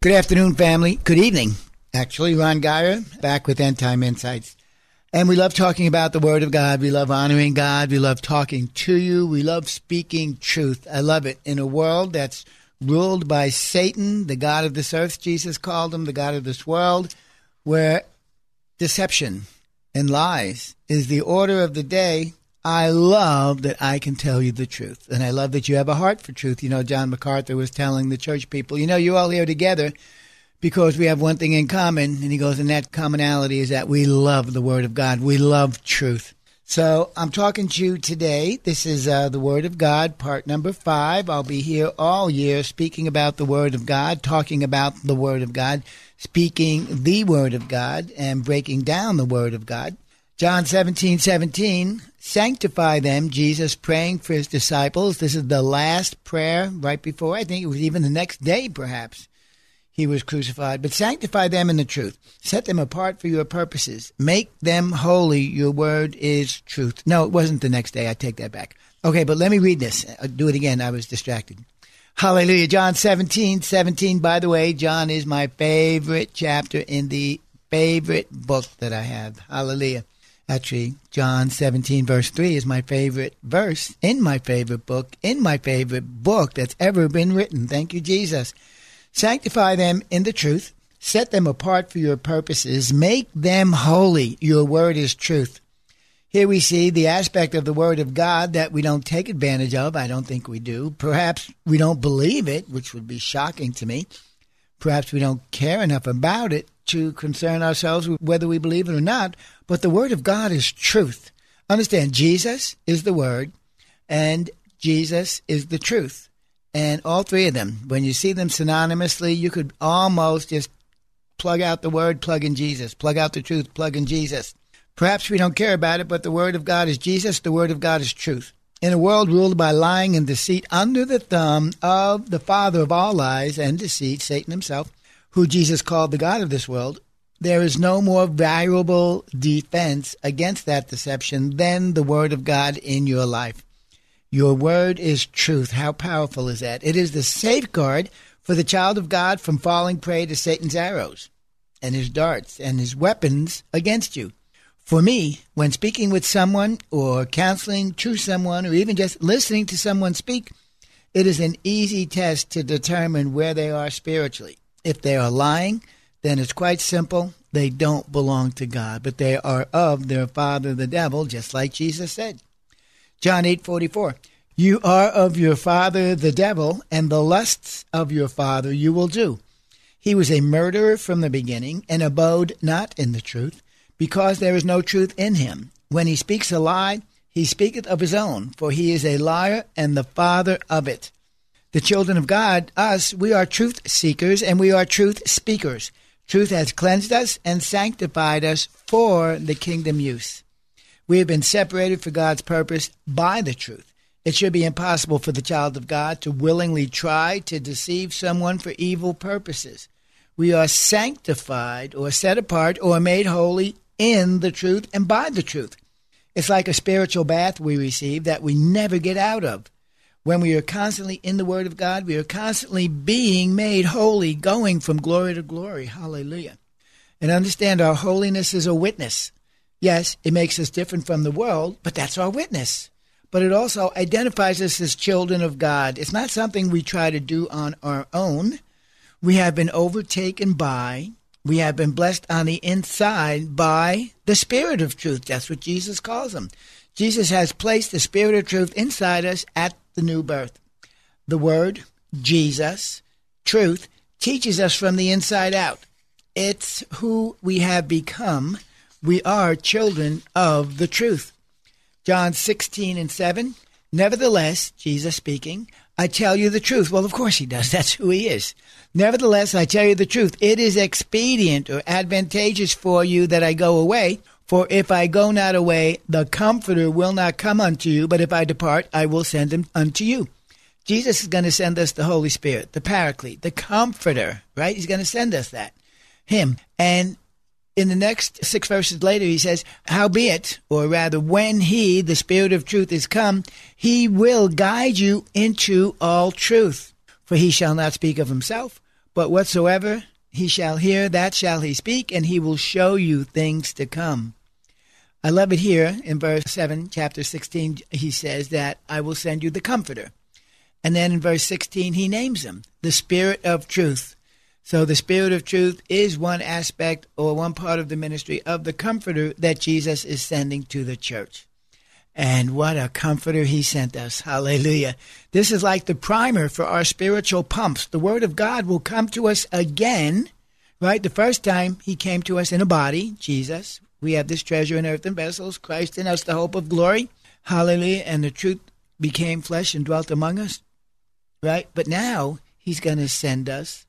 Good afternoon, family. Good evening. Actually, Ron Geyer back with End Time Insights. And we love talking about the Word of God. We love honoring God. We love talking to you. We love speaking truth. I love it. In a world that's ruled by Satan, the God of this earth, Jesus called him the God of this world, where deception and lies is the order of the day, I love that I can tell you the truth. And I love that you have a heart for truth. You know, John MacArthur was telling the church people, you know, you're all here together because we have one thing in common. And he goes, and that commonality is that we love the Word of God. We love truth. So I'm talking to you today. This is uh, the Word of God, part number five. I'll be here all year speaking about the Word of God, talking about the Word of God, speaking the Word of God, and breaking down the Word of God. John 17, 17, sanctify them, Jesus praying for his disciples. This is the last prayer right before, I think it was even the next day perhaps, he was crucified. But sanctify them in the truth. Set them apart for your purposes. Make them holy. Your word is truth. No, it wasn't the next day. I take that back. Okay, but let me read this. I'll do it again. I was distracted. Hallelujah. John 17, 17. By the way, John is my favorite chapter in the favorite book that I have. Hallelujah. Actually, John 17, verse 3 is my favorite verse in my favorite book, in my favorite book that's ever been written. Thank you, Jesus. Sanctify them in the truth, set them apart for your purposes, make them holy. Your word is truth. Here we see the aspect of the Word of God that we don't take advantage of. I don't think we do. Perhaps we don't believe it, which would be shocking to me. Perhaps we don't care enough about it to concern ourselves with whether we believe it or not. But the Word of God is truth. Understand, Jesus is the Word, and Jesus is the truth. And all three of them, when you see them synonymously, you could almost just plug out the Word, plug in Jesus, plug out the truth, plug in Jesus. Perhaps we don't care about it, but the Word of God is Jesus, the Word of God is truth. In a world ruled by lying and deceit under the thumb of the father of all lies and deceit, Satan himself, who Jesus called the God of this world, there is no more valuable defense against that deception than the Word of God in your life. Your Word is truth. How powerful is that? It is the safeguard for the child of God from falling prey to Satan's arrows and his darts and his weapons against you. For me, when speaking with someone or counseling to someone or even just listening to someone speak, it is an easy test to determine where they are spiritually. If they are lying, then it's quite simple. They don't belong to God, but they are of their father the devil, just like Jesus said. John 8:44. You are of your father the devil, and the lusts of your father you will do. He was a murderer from the beginning and abode not in the truth, because there is no truth in him. When he speaks a lie, he speaketh of his own, for he is a liar and the father of it. The children of God, us, we are truth seekers and we are truth speakers. Truth has cleansed us and sanctified us for the kingdom use. We have been separated for God's purpose by the truth. It should be impossible for the child of God to willingly try to deceive someone for evil purposes. We are sanctified or set apart or made holy in the truth and by the truth. It's like a spiritual bath we receive that we never get out of. When we are constantly in the Word of God, we are constantly being made holy, going from glory to glory. Hallelujah. And understand our holiness is a witness. Yes, it makes us different from the world, but that's our witness. but it also identifies us as children of God. It's not something we try to do on our own. We have been overtaken by, we have been blessed on the inside by the Spirit of truth. That's what Jesus calls him. Jesus has placed the Spirit of truth inside us at the new birth. The Word, Jesus, truth, teaches us from the inside out. It's who we have become. We are children of the truth. John 16 and 7. Nevertheless, Jesus speaking, I tell you the truth. Well, of course he does. That's who he is. Nevertheless, I tell you the truth. It is expedient or advantageous for you that I go away. For if I go not away, the Comforter will not come unto you. But if I depart, I will send him unto you. Jesus is going to send us the Holy Spirit, the Paraclete, the Comforter, right? He's going to send us that. Him. And in the next six verses later, he says, Howbeit, or rather, when he, the Spirit of truth, is come, he will guide you into all truth. For he shall not speak of himself, but whatsoever he shall hear, that shall he speak, and he will show you things to come. I love it here in verse 7, chapter 16, he says that I will send you the Comforter. And then in verse 16, he names him the Spirit of truth. So the Spirit of truth is one aspect or one part of the ministry of the comforter that Jesus is sending to the church. And what a comforter he sent us. Hallelujah. This is like the primer for our spiritual pumps. The Word of God will come to us again, right? The first time he came to us in a body, Jesus. We have this treasure in earthen vessels, Christ in us, the hope of glory. Hallelujah. And the truth became flesh and dwelt among us, right? But now he's going to send us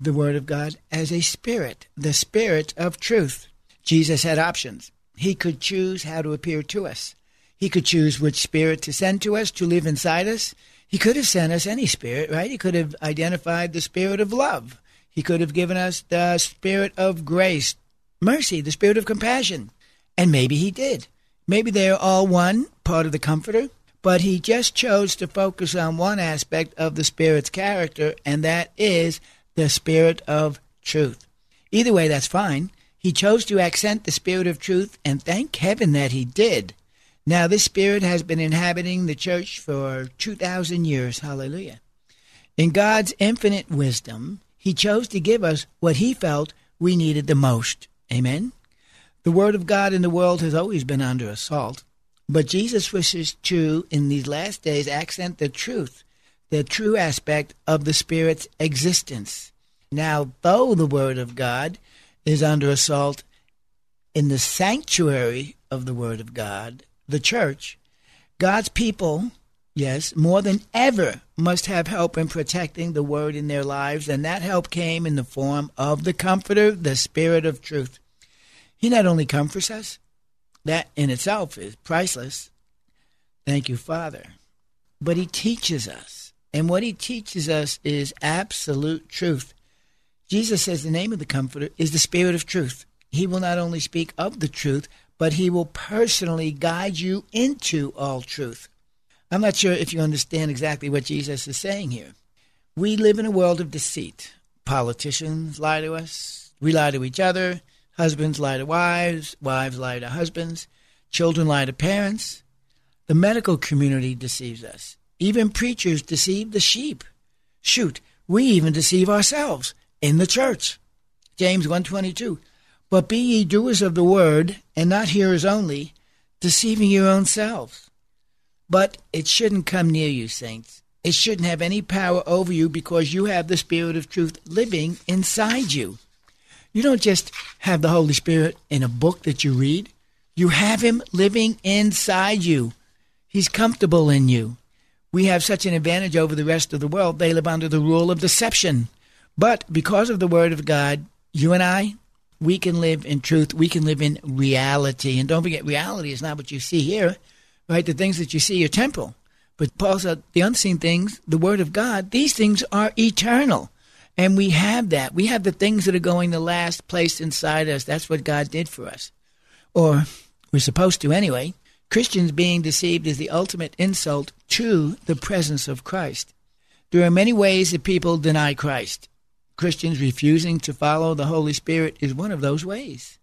the Word of God as a spirit, the spirit of truth. Jesus had options. He could choose how to appear to us. He could choose which spirit to send to us to live inside us. He could have sent us any spirit, right? He could have identified the spirit of love. He could have given us the spirit of grace, mercy, the spirit of compassion. And maybe he did. Maybe they're all one, part of the comforter, but he just chose to focus on one aspect of the spirit's character, and that is the Spirit of truth. Either way, that's fine. He chose to accent the Spirit of truth, and thank heaven that he did. Now, this Spirit has been inhabiting the church for 2,000 years. Hallelujah. In God's infinite wisdom, he chose to give us what he felt we needed the most. Amen. The Word of God in the world has always been under assault, but Jesus wishes to, in these last days, accent the truth the true aspect of the Spirit's existence. Now, though the Word of God is under assault in the sanctuary of the Word of God, the church, God's people, yes, more than ever must have help in protecting the Word in their lives, and that help came in the form of the Comforter, the Spirit of truth. He not only comforts us, that in itself is priceless. Thank you, Father. But He teaches us and what he teaches us is absolute truth. Jesus says the name of the Comforter is the Spirit of truth. He will not only speak of the truth, but he will personally guide you into all truth. I'm not sure if you understand exactly what Jesus is saying here. We live in a world of deceit. Politicians lie to us, we lie to each other, husbands lie to wives, wives lie to husbands, children lie to parents. The medical community deceives us. Even preachers deceive the sheep. Shoot, we even deceive ourselves in the church. James 122. But be ye doers of the word, and not hearers only, deceiving your own selves. But it shouldn't come near you, saints. It shouldn't have any power over you because you have the Spirit of truth living inside you. You don't just have the Holy Spirit in a book that you read, you have Him living inside you. He's comfortable in you we have such an advantage over the rest of the world. They live under the rule of deception. But because of the Word of God, you and I, we can live in truth. We can live in reality. And don't forget, reality is not what you see here, right? The things that you see are temporal. But Paul said, the unseen things, the Word of God, these things are eternal. And we have that. We have the things that are going to last placed inside us. That's what God did for us. Or we're supposed to anyway. Christians being deceived is the ultimate insult to the presence of Christ. There are many ways that people deny Christ. Christians refusing to follow the Holy Spirit is one of those ways.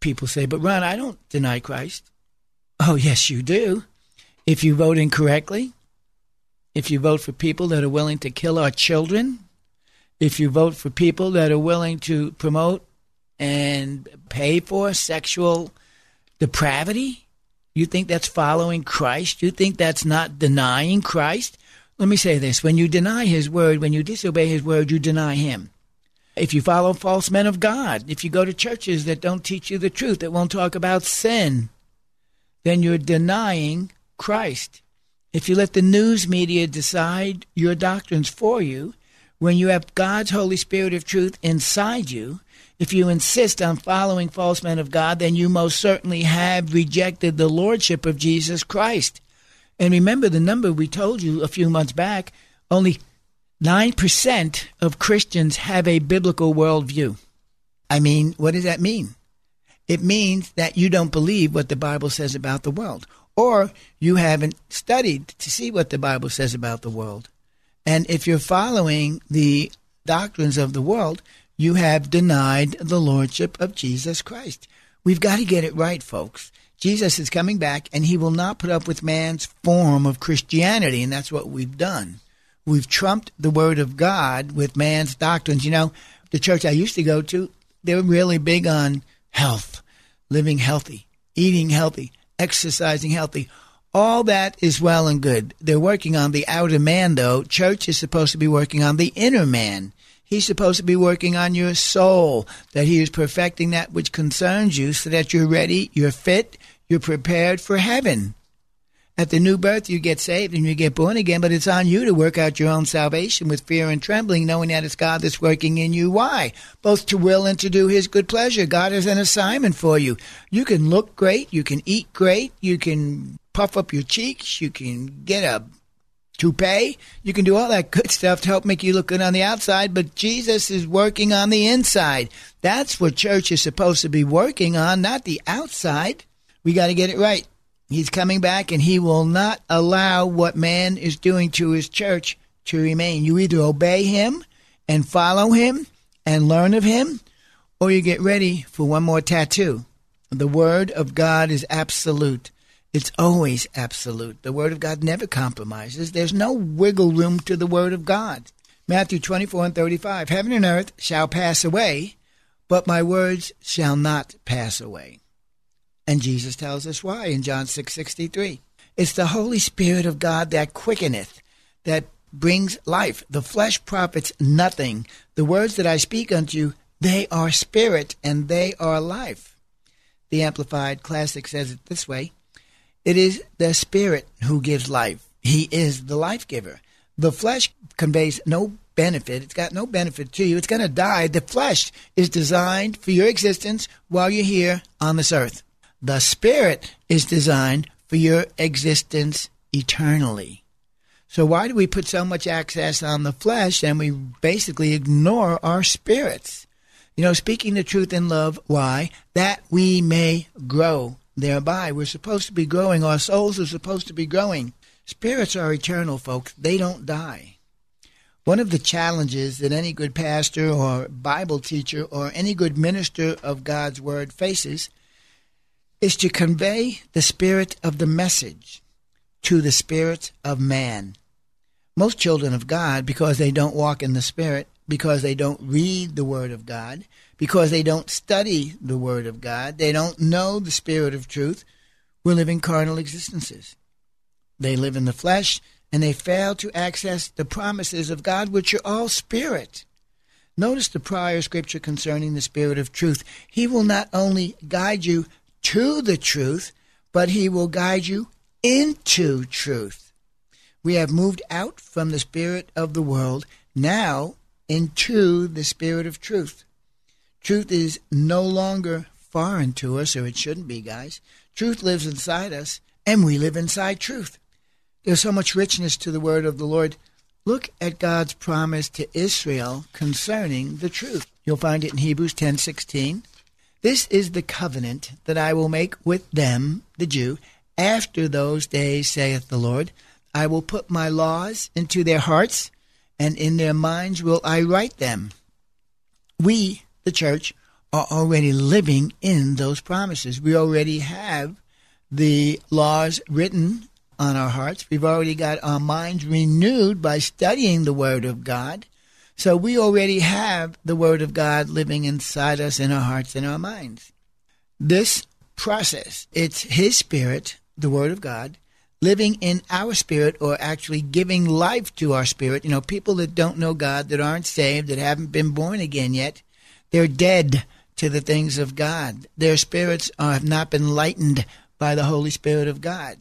People say, but Ron, I don't deny Christ. Oh, yes, you do. If you vote incorrectly, if you vote for people that are willing to kill our children, if you vote for people that are willing to promote and pay for sexual depravity, you think that's following Christ? You think that's not denying Christ? Let me say this when you deny his word, when you disobey his word, you deny him. If you follow false men of God, if you go to churches that don't teach you the truth, that won't talk about sin, then you're denying Christ. If you let the news media decide your doctrines for you, when you have God's Holy Spirit of truth inside you, if you insist on following false men of God, then you most certainly have rejected the Lordship of Jesus Christ. And remember the number we told you a few months back only 9% of Christians have a biblical worldview. I mean, what does that mean? It means that you don't believe what the Bible says about the world, or you haven't studied to see what the Bible says about the world. And if you're following the doctrines of the world, you have denied the lordship of Jesus Christ. We've got to get it right, folks. Jesus is coming back, and he will not put up with man's form of Christianity, and that's what we've done. We've trumped the Word of God with man's doctrines. You know, the church I used to go to, they were really big on health, living healthy, eating healthy, exercising healthy. All that is well and good. They're working on the outer man, though. Church is supposed to be working on the inner man. He's supposed to be working on your soul, that he is perfecting that which concerns you so that you're ready, you're fit, you're prepared for heaven. At the new birth, you get saved and you get born again, but it's on you to work out your own salvation with fear and trembling, knowing that it's God that's working in you. Why? Both to will and to do His good pleasure. God has an assignment for you. You can look great, you can eat great, you can puff up your cheeks, you can get a toupee, you can do all that good stuff to help make you look good on the outside, but Jesus is working on the inside. That's what church is supposed to be working on, not the outside. We got to get it right. He's coming back and he will not allow what man is doing to his church to remain. You either obey him and follow him and learn of him, or you get ready for one more tattoo. The word of God is absolute. It's always absolute. The word of God never compromises. There's no wiggle room to the word of God. Matthew 24 and 35 Heaven and earth shall pass away, but my words shall not pass away. And Jesus tells us why in John 6:63. it's the Holy Spirit of God that quickeneth, that brings life. The flesh profits nothing. The words that I speak unto you, they are spirit and they are life. The Amplified Classic says it this way It is the Spirit who gives life. He is the life giver. The flesh conveys no benefit. It's got no benefit to you. It's going to die. The flesh is designed for your existence while you're here on this earth. The spirit is designed for your existence eternally. So why do we put so much access on the flesh and we basically ignore our spirits? You know, speaking the truth in love, why? That we may grow thereby. We're supposed to be growing. Our souls are supposed to be growing. Spirits are eternal, folks. They don't die. One of the challenges that any good pastor or Bible teacher or any good minister of God's Word faces is to convey the spirit of the message to the spirit of man. Most children of God, because they don't walk in the spirit, because they don't read the Word of God, because they don't study the Word of God, they don't know the Spirit of truth, will live in carnal existences. They live in the flesh and they fail to access the promises of God, which are all spirit. Notice the prior scripture concerning the Spirit of truth. He will not only guide you to the truth, but he will guide you into truth. We have moved out from the spirit of the world now into the spirit of truth. Truth is no longer foreign to us, or it shouldn't be, guys. Truth lives inside us, and we live inside truth. There's so much richness to the word of the Lord. Look at God's promise to Israel concerning the truth. You'll find it in Hebrews 10:16. This is the covenant that I will make with them, the Jew, after those days, saith the Lord. I will put my laws into their hearts, and in their minds will I write them. We, the church, are already living in those promises. We already have the laws written on our hearts. We've already got our minds renewed by studying the Word of God. So we already have the Word of God living inside us in our hearts and our minds. This process, it's His Spirit, the Word of God, living in our spirit or actually giving life to our spirit. You know, people that don't know God, that aren't saved, that haven't been born again yet, they're dead to the things of God. Their spirits have not been lightened by the Holy Spirit of God.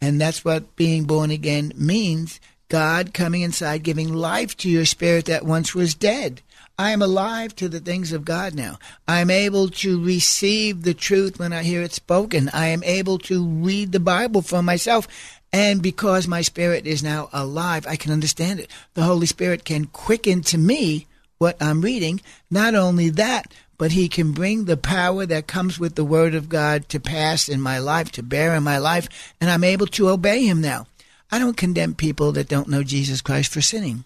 And that's what being born again means God coming inside, giving life to your spirit that once was dead. I am alive to the things of God now. I am able to receive the truth when I hear it spoken. I am able to read the Bible for myself. And because my spirit is now alive, I can understand it. The Holy Spirit can quicken to me what I'm reading. Not only that, but He can bring the power that comes with the Word of God to pass in my life, to bear in my life, and I'm able to obey Him now. I don't condemn people that don't know Jesus Christ for sinning.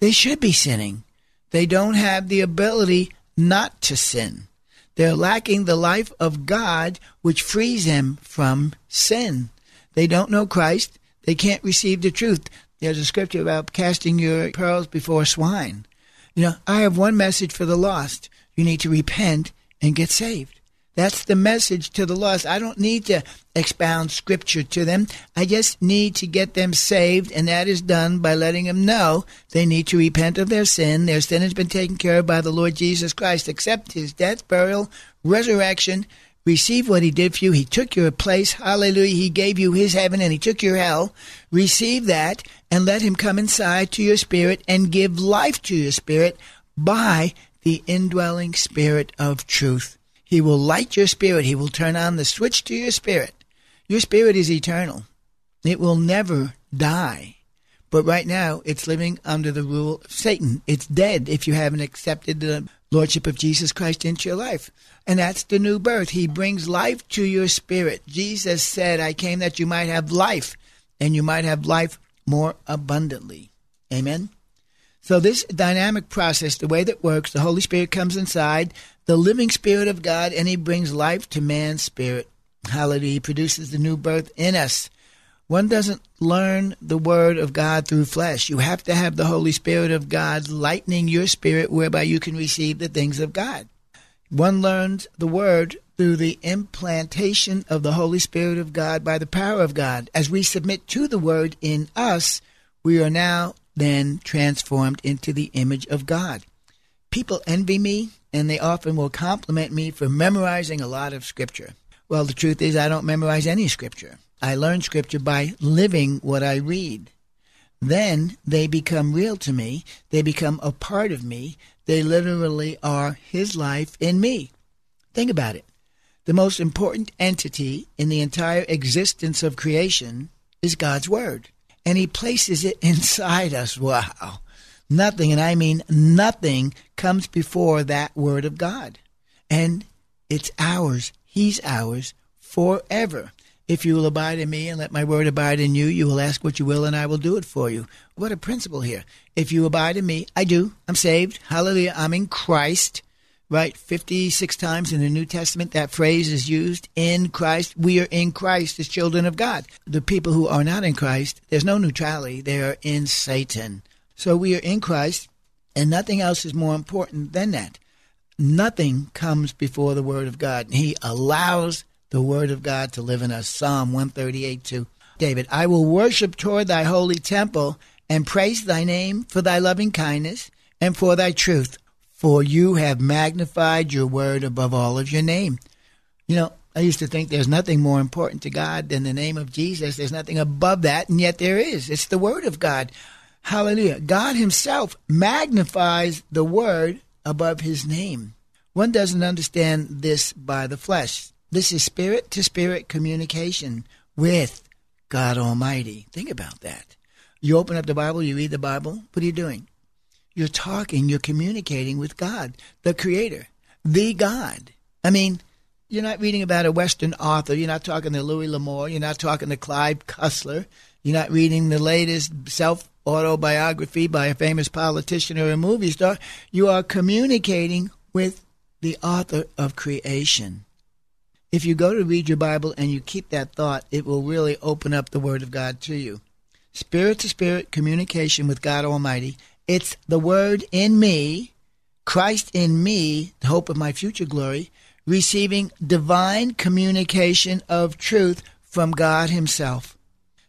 They should be sinning. They don't have the ability not to sin. They're lacking the life of God, which frees them from sin. They don't know Christ. They can't receive the truth. There's a scripture about casting your pearls before swine. You know, I have one message for the lost. You need to repent and get saved. That's the message to the lost. I don't need to expound scripture to them. I just need to get them saved, and that is done by letting them know they need to repent of their sin. Their sin has been taken care of by the Lord Jesus Christ. Accept his death, burial, resurrection. Receive what he did for you. He took your place. Hallelujah. He gave you his heaven and he took your hell. Receive that and let him come inside to your spirit and give life to your spirit by the indwelling spirit of truth. He will light your spirit. He will turn on the switch to your spirit. Your spirit is eternal. It will never die. But right now, it's living under the rule of Satan. It's dead if you haven't accepted the Lordship of Jesus Christ into your life. And that's the new birth. He brings life to your spirit. Jesus said, I came that you might have life, and you might have life more abundantly. Amen. So, this dynamic process, the way that works, the Holy Spirit comes inside, the living Spirit of God, and He brings life to man's spirit. Hallelujah. He produces the new birth in us. One doesn't learn the Word of God through flesh. You have to have the Holy Spirit of God lightening your spirit whereby you can receive the things of God. One learns the Word through the implantation of the Holy Spirit of God by the power of God. As we submit to the Word in us, we are now then transformed into the image of God. People envy me, and they often will compliment me for memorizing a lot of Scripture. Well, the truth is, I don't memorize any Scripture. I learn Scripture by living what I read. Then they become real to me. They become a part of me. They literally are His life in me. Think about it. The most important entity in the entire existence of creation is God's Word and he places it inside us. Wow. Nothing, and I mean nothing, comes before that word of God. And it's ours. He's ours forever. If you will abide in me and let my word abide in you, you will ask what you will and I will do it for you. What a principle here. If you abide in me, I do. I'm saved. Hallelujah. I'm in Christ right? 56 times in the New Testament, that phrase is used in Christ. We are in Christ as children of God. The people who are not in Christ, there's no neutrality. They are in Satan. So we are in Christ, and nothing else is more important than that. Nothing comes before the Word of God. He allows the Word of God to live in us. Psalm 138 2. David, I will worship toward thy holy temple and praise thy name for thy loving kindness and for thy truth for you have magnified your word above all of your name. You know, I used to think there's nothing more important to God than the name of Jesus. There's nothing above that, and yet there is. It's the word of God. Hallelujah. God Himself magnifies the word above His name. One doesn't understand this by the flesh. This is spirit to spirit communication with God Almighty. Think about that. You open up the Bible, you read the Bible. What are you doing? You're talking, you're communicating with God, the Creator, the God. I mean, you're not reading about a Western author. You're not talking to Louis L'Amour. You're not talking to Clive Cussler. You're not reading the latest self autobiography by a famous politician or a movie star. You are communicating with the author of creation. If you go to read your Bible and you keep that thought, it will really open up the Word of God to you. Spirit to spirit communication with God Almighty. It's the Word in me, Christ in me, the hope of my future glory, receiving divine communication of truth from God Himself.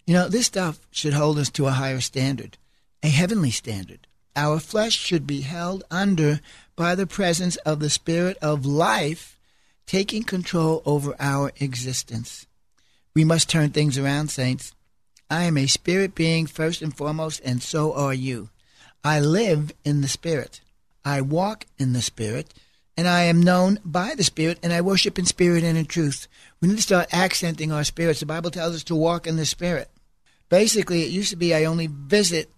You know, this stuff should hold us to a higher standard, a heavenly standard. Our flesh should be held under by the presence of the Spirit of life taking control over our existence. We must turn things around, saints. I am a spirit being first and foremost, and so are you. I live in the Spirit. I walk in the Spirit, and I am known by the Spirit, and I worship in spirit and in truth. We need to start accenting our spirits. The Bible tells us to walk in the Spirit. Basically, it used to be I only visit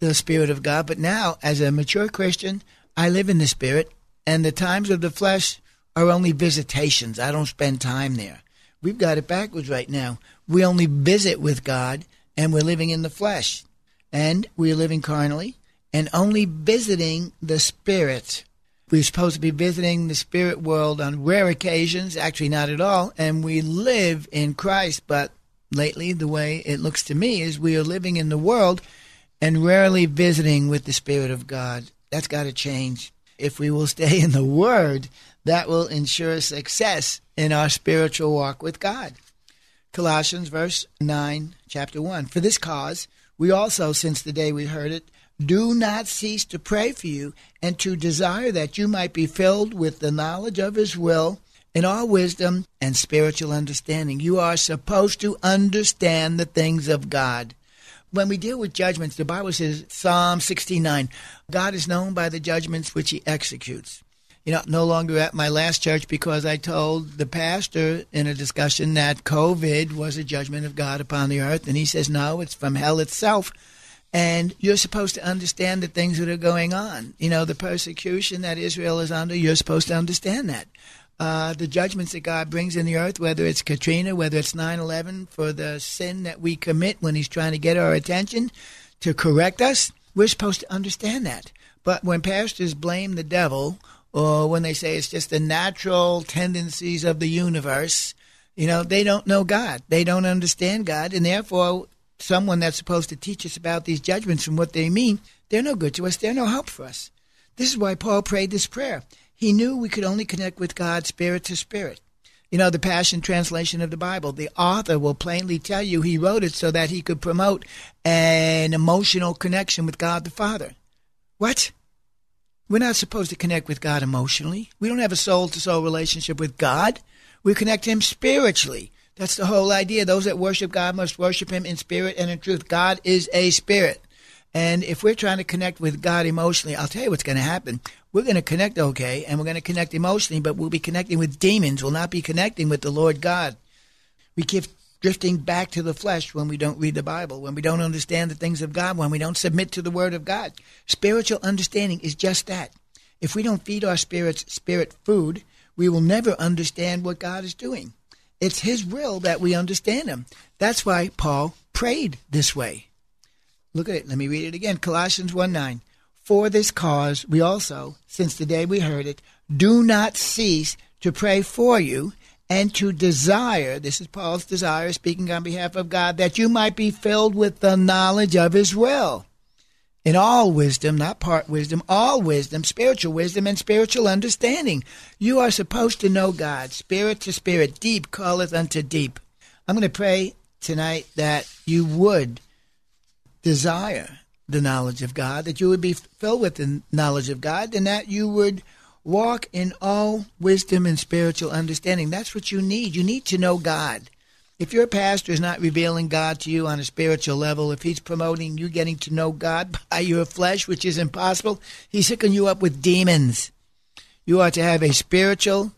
the Spirit of God, but now, as a mature Christian, I live in the Spirit, and the times of the flesh are only visitations. I don't spend time there. We've got it backwards right now. We only visit with God, and we're living in the flesh, and we're living carnally, and only visiting the Spirit. We're supposed to be visiting the spirit world on rare occasions, actually, not at all, and we live in Christ, but lately, the way it looks to me is we are living in the world and rarely visiting with the Spirit of God. That's got to change. If we will stay in the Word, that will ensure success in our spiritual walk with God. Colossians verse 9, chapter 1. For this cause, we also, since the day we heard it, do not cease to pray for you and to desire that you might be filled with the knowledge of His will in all wisdom and spiritual understanding. You are supposed to understand the things of God. When we deal with judgments, the Bible says, Psalm 69, God is known by the judgments which he executes. You know, no longer at my last church because I told the pastor in a discussion that COVID was a judgment of God upon the earth. And he says, no, it's from hell itself. And you're supposed to understand the things that are going on. You know, the persecution that Israel is under, you're supposed to understand that uh, the judgments that God brings in the earth, whether it's Katrina, whether it's 9 11, for the sin that we commit when He's trying to get our attention to correct us, we're supposed to understand that. But when pastors blame the devil, or when they say it's just the natural tendencies of the universe, you know, they don't know God. They don't understand God, and therefore, someone that's supposed to teach us about these judgments and what they mean, they're no good to us. They're no help for us. This is why Paul prayed this prayer. He knew we could only connect with God spirit to spirit. You know, the Passion Translation of the Bible, the author will plainly tell you he wrote it so that he could promote an emotional connection with God the Father. What? We're not supposed to connect with God emotionally. We don't have a soul to soul relationship with God. We connect Him spiritually. That's the whole idea. Those that worship God must worship Him in spirit and in truth. God is a spirit. And if we're trying to connect with God emotionally, I'll tell you what's going to happen. We're going to connect okay, and we're going to connect emotionally, but we'll be connecting with demons. We'll not be connecting with the Lord God. We keep drifting back to the flesh when we don't read the Bible, when we don't understand the things of God, when we don't submit to the Word of God. Spiritual understanding is just that. If we don't feed our spirits spirit food, we will never understand what God is doing. It's His will that we understand Him. That's why Paul prayed this way. Look at it. Let me read it again. Colossians 1 9. For this cause, we also, since the day we heard it, do not cease to pray for you and to desire, this is Paul's desire, speaking on behalf of God, that you might be filled with the knowledge of his will. In all wisdom, not part wisdom, all wisdom, spiritual wisdom, and spiritual understanding. You are supposed to know God, spirit to spirit, deep calleth unto deep. I'm going to pray tonight that you would desire the knowledge of God, that you would be filled with the knowledge of God, and that you would walk in all wisdom and spiritual understanding. That's what you need. You need to know God. If your pastor is not revealing God to you on a spiritual level, if he's promoting you getting to know God by your flesh, which is impossible, he's hooking you up with demons. You are to have a spiritual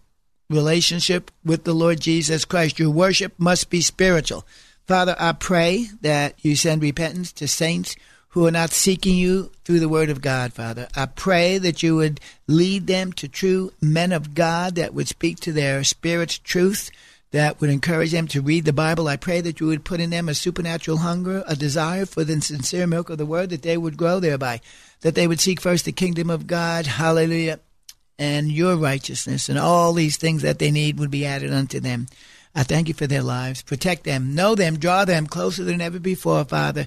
relationship with the Lord Jesus Christ. Your worship must be spiritual. Father, I pray that you send repentance to saints who are not seeking you through the word of God, Father. I pray that you would lead them to true men of God that would speak to their spirit's truth, that would encourage them to read the Bible. I pray that you would put in them a supernatural hunger, a desire for the sincere milk of the word, that they would grow thereby, that they would seek first the kingdom of God. Hallelujah. and your righteousness, and all these things that they need would be added unto them. I thank you for their lives. Protect them, know them, draw them closer than ever before, Father.